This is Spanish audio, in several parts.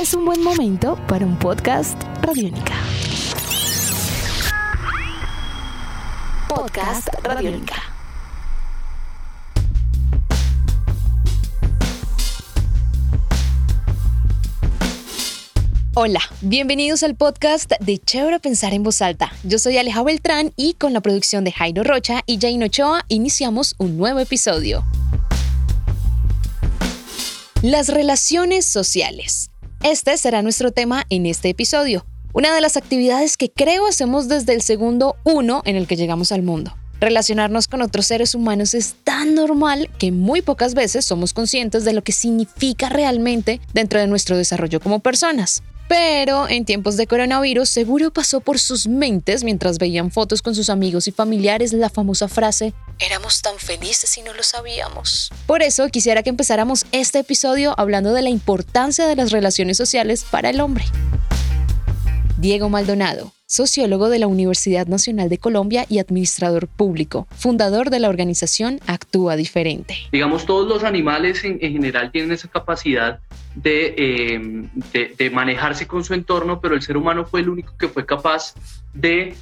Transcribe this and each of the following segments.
es un buen momento para un podcast Radiónica. Podcast Radiónica. Hola, bienvenidos al podcast de Chévere Pensar en Voz Alta. Yo soy Aleja Beltrán y con la producción de Jairo Rocha y Jane Ochoa iniciamos un nuevo episodio. Las relaciones sociales. Este será nuestro tema en este episodio, una de las actividades que creo hacemos desde el segundo uno en el que llegamos al mundo. Relacionarnos con otros seres humanos es tan normal que muy pocas veces somos conscientes de lo que significa realmente dentro de nuestro desarrollo como personas. Pero en tiempos de coronavirus seguro pasó por sus mentes mientras veían fotos con sus amigos y familiares la famosa frase, éramos tan felices y no lo sabíamos. Por eso quisiera que empezáramos este episodio hablando de la importancia de las relaciones sociales para el hombre. Diego Maldonado, sociólogo de la Universidad Nacional de Colombia y administrador público, fundador de la organización Actúa Diferente. Digamos, todos los animales en, general tienen esa capacidad eh, de, de manejarse con su entorno, pero el ser humano fue el único que fue capaz de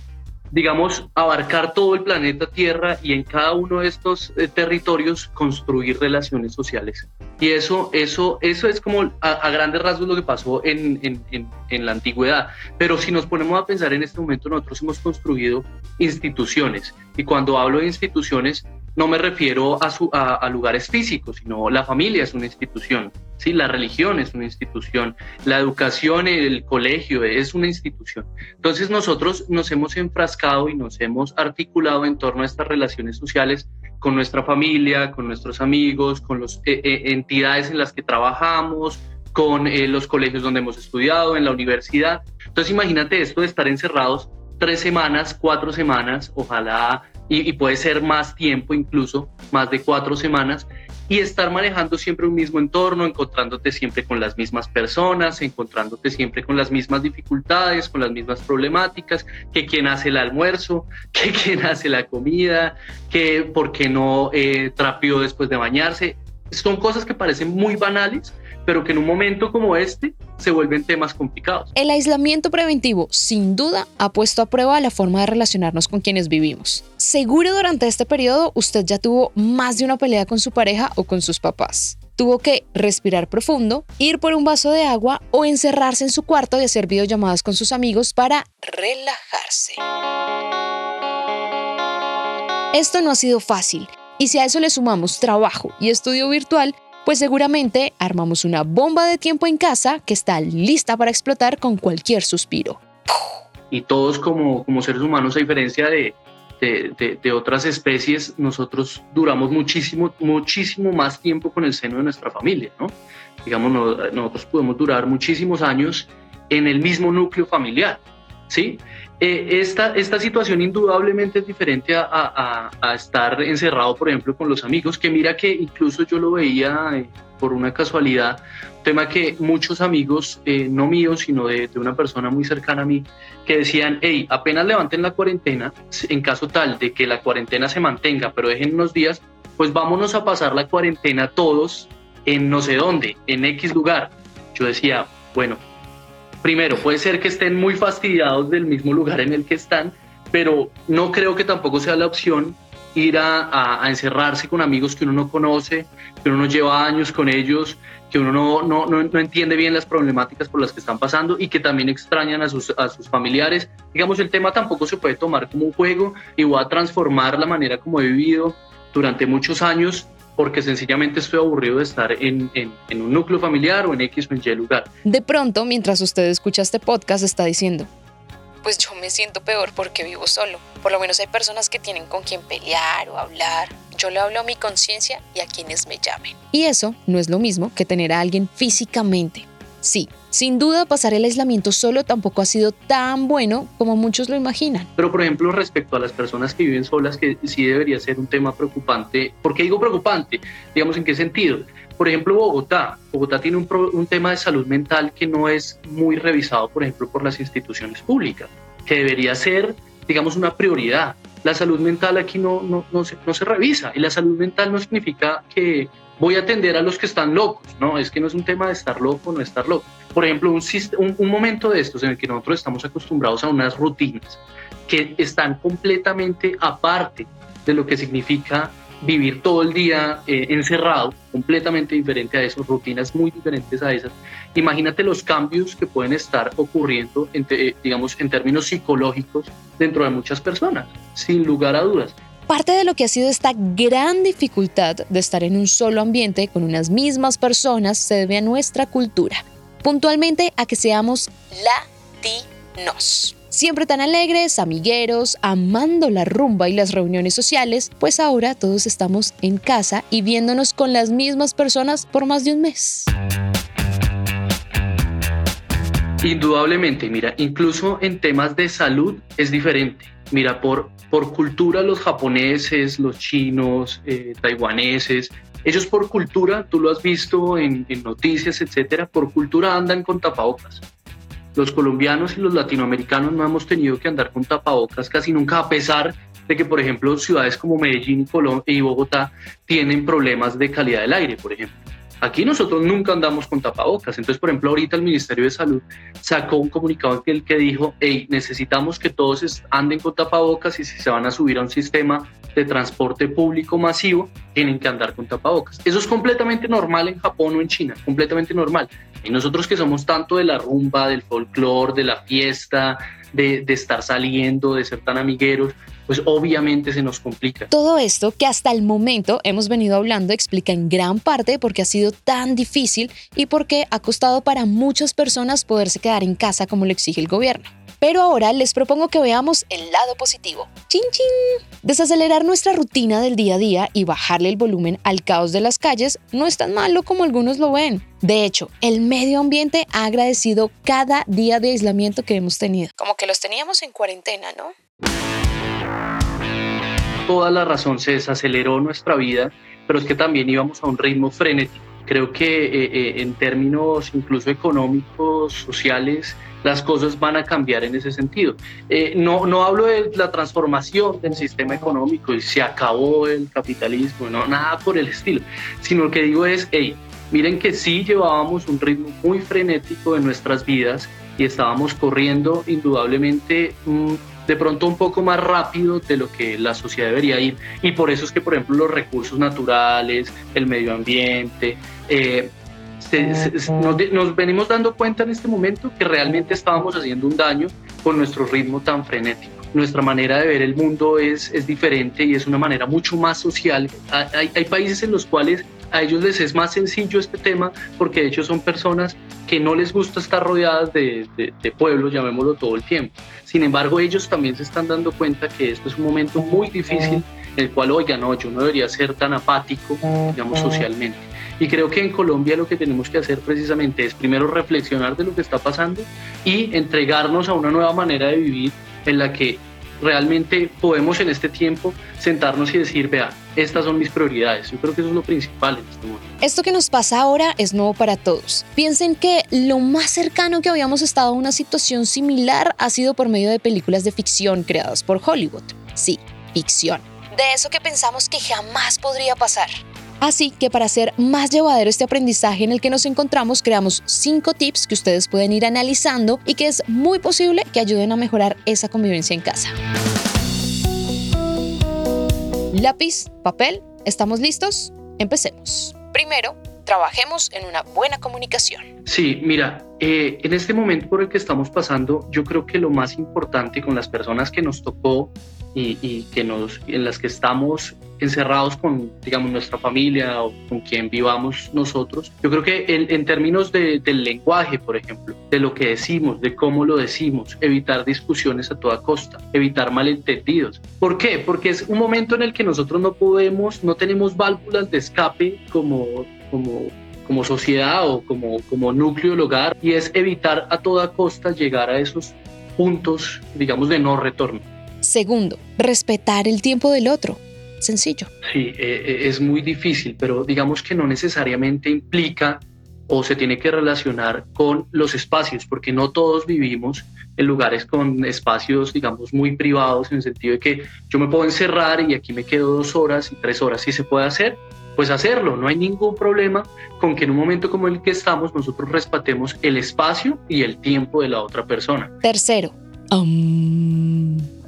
digamos, abarcar todo el planeta Tierra y en cada uno de estos eh, territorios construir relaciones sociales. Y eso, eso, eso es como a, grandes rasgos lo que pasó en, en, la antigüedad. Pero si nos ponemos a pensar en este momento, nosotros hemos construido instituciones. Y cuando hablo de instituciones, no me refiero a, a, lugares físicos, sino la familia es una institución, ¿sí? la religión es una institución, la educación, el colegio es una institución. Entonces nosotros nos hemos enfrascado y nos hemos articulado en torno a estas relaciones sociales con nuestra familia, con nuestros amigos, con las eh, eh, entidades en las que trabajamos, con eh, los colegios donde hemos estudiado, en la universidad. Entonces imagínate esto de estar encerrados tres semanas, cuatro semanas, ojalá y, puede ser más tiempo incluso, más de cuatro semanas, y estar manejando siempre un mismo entorno, encontrándote siempre con las mismas personas, encontrándote siempre con las mismas dificultades, con las mismas problemáticas, que quién hace el almuerzo, que quién hace la comida, que por qué no eh, después de bañarse. Son cosas que parecen muy banales, pero que en un momento como este se vuelven temas complicados. El aislamiento preventivo, sin duda, ha puesto a prueba la forma de relacionarnos con quienes vivimos. Seguro durante este periodo usted ya tuvo más de una pelea con su pareja o con sus papás. Tuvo que respirar profundo, ir por un vaso de agua o encerrarse en su cuarto y hacer videollamadas con sus amigos para relajarse. Esto no ha sido fácil, y si a eso le sumamos trabajo y estudio virtual, pues seguramente armamos una bomba de tiempo en casa que está lista para explotar con cualquier suspiro. Y todos como, como seres humanos, a diferencia de, de, otras especies, nosotros duramos muchísimo, muchísimo más tiempo con el seno de nuestra familia, ¿no? Digamos, nosotros podemos durar muchísimos años en el mismo núcleo familiar, ¿sí? Eh, esta, esta situación indudablemente es diferente a, estar encerrado, por ejemplo, con los amigos, que mira que incluso yo lo veía eh, por una casualidad, tema que muchos amigos, eh, no míos, sino de, una persona muy cercana a mí, que decían, hey, apenas levanten la cuarentena, en caso tal de que la cuarentena se mantenga, pero dejen unos días, pues vámonos a pasar la cuarentena todos en no sé dónde, en X lugar. Yo decía, bueno, primero, puede ser que estén muy fastidiados del mismo lugar en el que están, pero no creo que tampoco sea la opción ir a, encerrarse con amigos que uno no conoce, que uno no lleva años con ellos, que uno no, no, no, entiende bien las problemáticas por las que están pasando y que también extrañan a sus, a sus familiares. Digamos, el tema tampoco se puede tomar como un juego y voy a transformar la manera como he vivido durante muchos años porque sencillamente estoy aburrido de estar en, un núcleo familiar o en X o en Y lugar. De pronto, mientras usted escucha este podcast, está diciendo, pues yo me siento peor porque vivo solo. Por lo menos hay personas que tienen con quien pelear o hablar. Yo le hablo a mi conciencia y a quienes me llamen. Y eso no es lo mismo que tener a alguien físicamente. Sí, sin duda pasar el aislamiento solo tampoco ha sido tan bueno como muchos lo imaginan. Pero por ejemplo respecto a las personas que viven solas, que sí debería ser un tema preocupante. ¿Por qué digo preocupante? Digamos, ¿en qué sentido? Por ejemplo, Bogotá. Bogotá tiene un, tema de salud mental que no es muy revisado, por ejemplo, por las instituciones públicas, que debería ser, digamos, una prioridad. La salud mental aquí no, no, no, se, no se revisa y la salud mental no significa que voy a atender a los que están locos, ¿no? Es que no es un tema de estar loco o no estar loco. Por ejemplo, un, un, un momento de estos en el que nosotros estamos acostumbrados a unas rutinas que están completamente aparte de lo que significa vivir todo el día eh, encerrado, completamente diferente a eso, rutinas muy diferentes a esas. Imagínate los cambios que pueden estar ocurriendo, en digamos, en términos psicológicos dentro de muchas personas, sin lugar a dudas. Parte de lo que ha sido esta gran dificultad de estar en un solo ambiente con unas mismas personas se debe a nuestra cultura, puntualmente a que seamos latinos. Siempre tan alegres, amigueros, amando la rumba y las reuniones sociales, pues ahora todos estamos en casa y viéndonos con las mismas personas por más de un mes. Indudablemente, mira, incluso en temas de salud es diferente. Mira, por, por cultura los japoneses, los chinos, eh, taiwaneses, ellos por cultura, tú lo has visto en, noticias, etcétera, por cultura andan con tapabocas los colombianos y los latinoamericanos no hemos tenido que andar con tapabocas casi nunca, a pesar de que, por ejemplo, ciudades como Medellín y Bogotá tienen problemas de calidad del aire, por ejemplo. Aquí nosotros nunca andamos con tapabocas. Entonces, por ejemplo, ahorita el Ministerio de Salud sacó un comunicado en el que dijo, necesitamos que todos anden con tapabocas y si se van a subir a un sistema de transporte público masivo, tienen que andar con tapabocas. Eso es completamente normal en Japón o en China, completamente normal. Y nosotros que somos tanto de la rumba, del folclore, de la fiesta, de, de estar saliendo, de ser tan amigueros, pues obviamente se nos complica. Todo esto que hasta el momento hemos venido hablando explica en gran parte por qué ha sido tan difícil y por qué ha costado para muchas personas poderse quedar en casa como lo exige el gobierno. Pero ahora les propongo que veamos el lado positivo. ¡Chin, chin! Desacelerar nuestra rutina del día a día y bajarle el volumen al caos de las calles no es tan malo como algunos lo ven. De hecho, el medio ambiente ha agradecido cada día de aislamiento que hemos tenido. Como que los teníamos en cuarentena, ¿no? Toda la razón, se desaceleró nuestra vida, pero es que también íbamos a un ritmo frenético. Creo que eh, eh, en términos incluso económicos, sociales, las cosas van a cambiar en ese sentido. Eh, no, no hablo de la transformación del sistema económico y se acabó el capitalismo, no, nada por el estilo, sino lo que digo es, hey, miren que sí llevábamos un ritmo muy frenético en nuestras vidas y estábamos corriendo indudablemente mm, de pronto un poco más rápido de lo que la sociedad debería ir. Y por eso es que, por ejemplo, los recursos naturales, el medio ambiente, eh, nos, venimos dando cuenta en este momento que realmente estábamos haciendo un daño con nuestro ritmo tan frenético. Nuestra manera de ver el mundo es, es diferente y es una manera mucho más social. Hay, hay países en los cuales a ellos les es más sencillo este tema porque de hecho son personas que no les gusta estar rodeadas de, de, pueblos, llamémoslo todo el tiempo. Sin embargo, ellos también se están dando cuenta que esto es un momento muy difícil en el cual, oiga, no, yo no debería ser tan apático, digamos, socialmente. Y creo que en Colombia lo que tenemos que hacer precisamente es primero reflexionar de lo que está pasando y entregarnos a una nueva manera de vivir en la que realmente podemos en este tiempo sentarnos y decir, vea, estas son mis prioridades. Yo creo que eso es lo principal en este momento. Esto que nos pasa ahora es nuevo para todos. Piensen que lo más cercano que habíamos estado a una situación similar ha sido por medio de películas de ficción creadas por Hollywood. Sí, ficción. De eso que pensamos que jamás podría pasar. Así que para hacer más llevadero este aprendizaje en el que nos encontramos, creamos cinco tips que ustedes pueden ir analizando y que es muy posible que ayuden a mejorar esa convivencia en casa. Lápiz, papel, ¿estamos listos? Empecemos. Primero, trabajemos en una buena comunicación. Sí, mira, eh, en este momento por el que estamos pasando, yo creo que lo más importante con las personas que nos tocó y, que nos, en las que estamos encerrados con, digamos, nuestra familia o con quien vivamos nosotros. Yo creo que en, términos del lenguaje, por ejemplo, de lo que decimos, de cómo lo decimos, evitar discusiones a toda costa, evitar malentendidos. ¿Por qué? Porque es un momento en el que nosotros no podemos, no tenemos válvulas de escape como, como como sociedad o como, como núcleo del hogar y es evitar a toda costa llegar a esos puntos, digamos, de no retorno. Segundo, respetar el tiempo del otro. Sencillo. Sí, eh, eh, es muy difícil, pero digamos que no necesariamente implica o se tiene que relacionar con los espacios, porque no todos vivimos en lugares con espacios, digamos, muy privados, en el sentido de que yo me puedo encerrar y aquí me quedo dos horas y tres horas. Sí se puede hacer, pues hacerlo. No hay ningún problema con que en un momento como el que estamos nosotros respetemos el espacio y el tiempo de la otra persona. Tercero,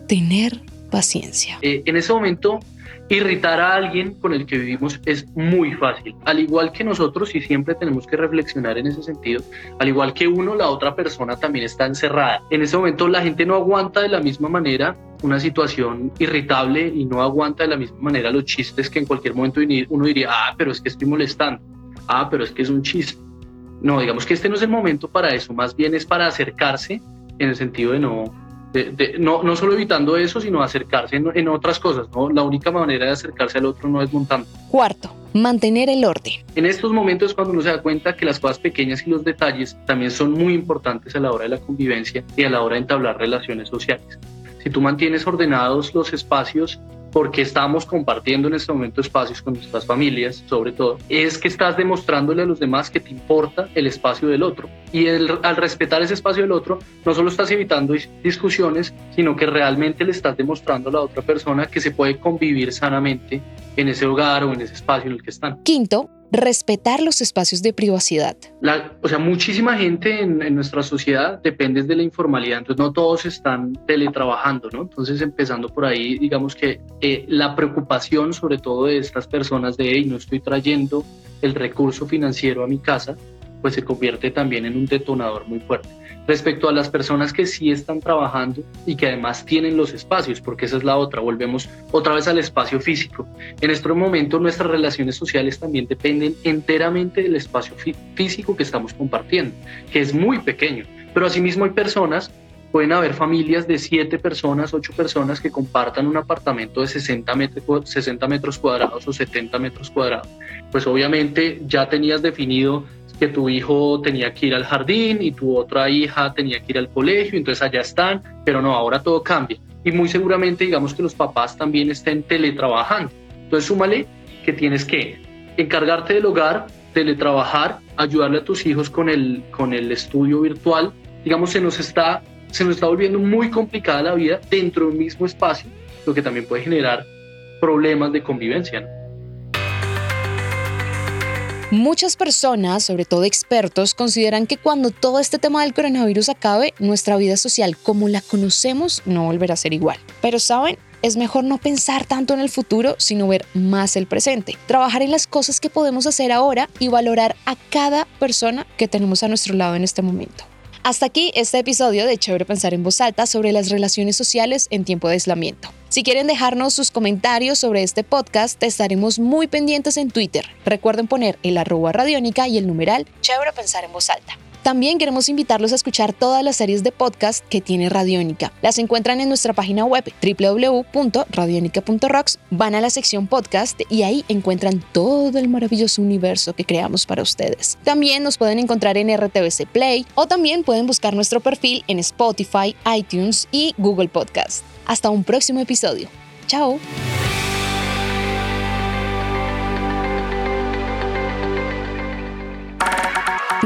tener paciencia. Eh, en ese momento irritar a alguien con el que vivimos es muy fácil. Al igual que nosotros, y siempre tenemos que reflexionar en ese sentido, al igual que uno, la otra persona también está encerrada. En ese momento la gente no aguanta de la misma manera una situación irritable y no aguanta de la misma manera los chistes que en cualquier momento uno diría, ah, pero es que estoy molestando, ah, pero es que es un chiste. No, digamos que este no es el momento para eso, más bien es para acercarse en el sentido de no, no, no solo evitando eso, sino acercarse en, otras cosas. ¿no? La única manera de acercarse al otro no es montando. Cuarto, mantener el orden. En estos momentos cuando uno se da cuenta que las cosas pequeñas y los detalles también son muy importantes a la hora de la convivencia y a la hora de entablar relaciones sociales. Si tú mantienes ordenados los espacios porque estamos compartiendo en este momento espacios con nuestras familias, sobre todo, es que estás demostrándole a los demás que te importa el espacio del otro. Y al respetar ese espacio del otro, no solo estás evitando discusiones, sino que realmente le estás demostrando a la otra persona que se puede convivir sanamente en ese hogar o en ese espacio en el que están. Quinto, respetar los espacios de privacidad. o sea, muchísima gente en, nuestra sociedad depende de la informalidad, entonces no todos están teletrabajando, ¿no? Entonces, empezando por ahí, digamos que eh, la preocupación sobre todo de estas personas de, hey, no estoy trayendo el recurso financiero a mi casa, pues se convierte también en un detonador muy fuerte respecto a las personas que sí están trabajando y que además tienen los espacios, porque esa es la otra, volvemos otra vez al espacio físico. En este momento nuestras relaciones sociales también dependen enteramente del espacio físico que estamos compartiendo, que es muy pequeño, pero asimismo hay personas pueden haber familias de siete personas, ocho personas que compartan un apartamento de 60 metros, 60 metros cuadrados o 70 metros cuadrados. Pues obviamente ya tenías definido que tu hijo tenía que ir al jardín y tu otra hija tenía que ir al colegio, entonces allá están, pero no, ahora todo cambia. Y muy seguramente digamos que los papás también estén teletrabajando. Entonces súmale que tienes que encargarte del hogar, teletrabajar, ayudarle a tus hijos con el, con el estudio virtual. Digamos, se nos, está, se nos está volviendo muy complicada la vida dentro del mismo espacio, lo que también puede generar problemas de convivencia. Muchas personas, sobre todo expertos, consideran que cuando todo este tema del coronavirus acabe, nuestra vida social como la conocemos no volverá a ser igual. Pero saben, es mejor no pensar tanto en el futuro, sino ver más el presente. Trabajar en las cosas que podemos hacer ahora y valorar a cada persona que tenemos a nuestro lado en este momento. Hasta aquí este episodio de Chévere Pensar en Voz Alta sobre las relaciones sociales en tiempo de aislamiento. Si quieren dejarnos sus comentarios sobre este podcast, estaremos muy pendientes en Twitter. Recuerden poner el arroba radiónica y el numeral Chévere Pensar en Voz Alta. También queremos invitarlos a escuchar todas las series de podcast que tiene Radiónica. Las encuentran en nuestra página web www.radionica.rocks, van a la sección podcast y ahí encuentran todo el maravilloso universo que creamos para ustedes. También nos pueden encontrar en RTVC Play o también pueden buscar nuestro perfil en Spotify, iTunes y Google Podcast. Hasta un próximo episodio. Chao.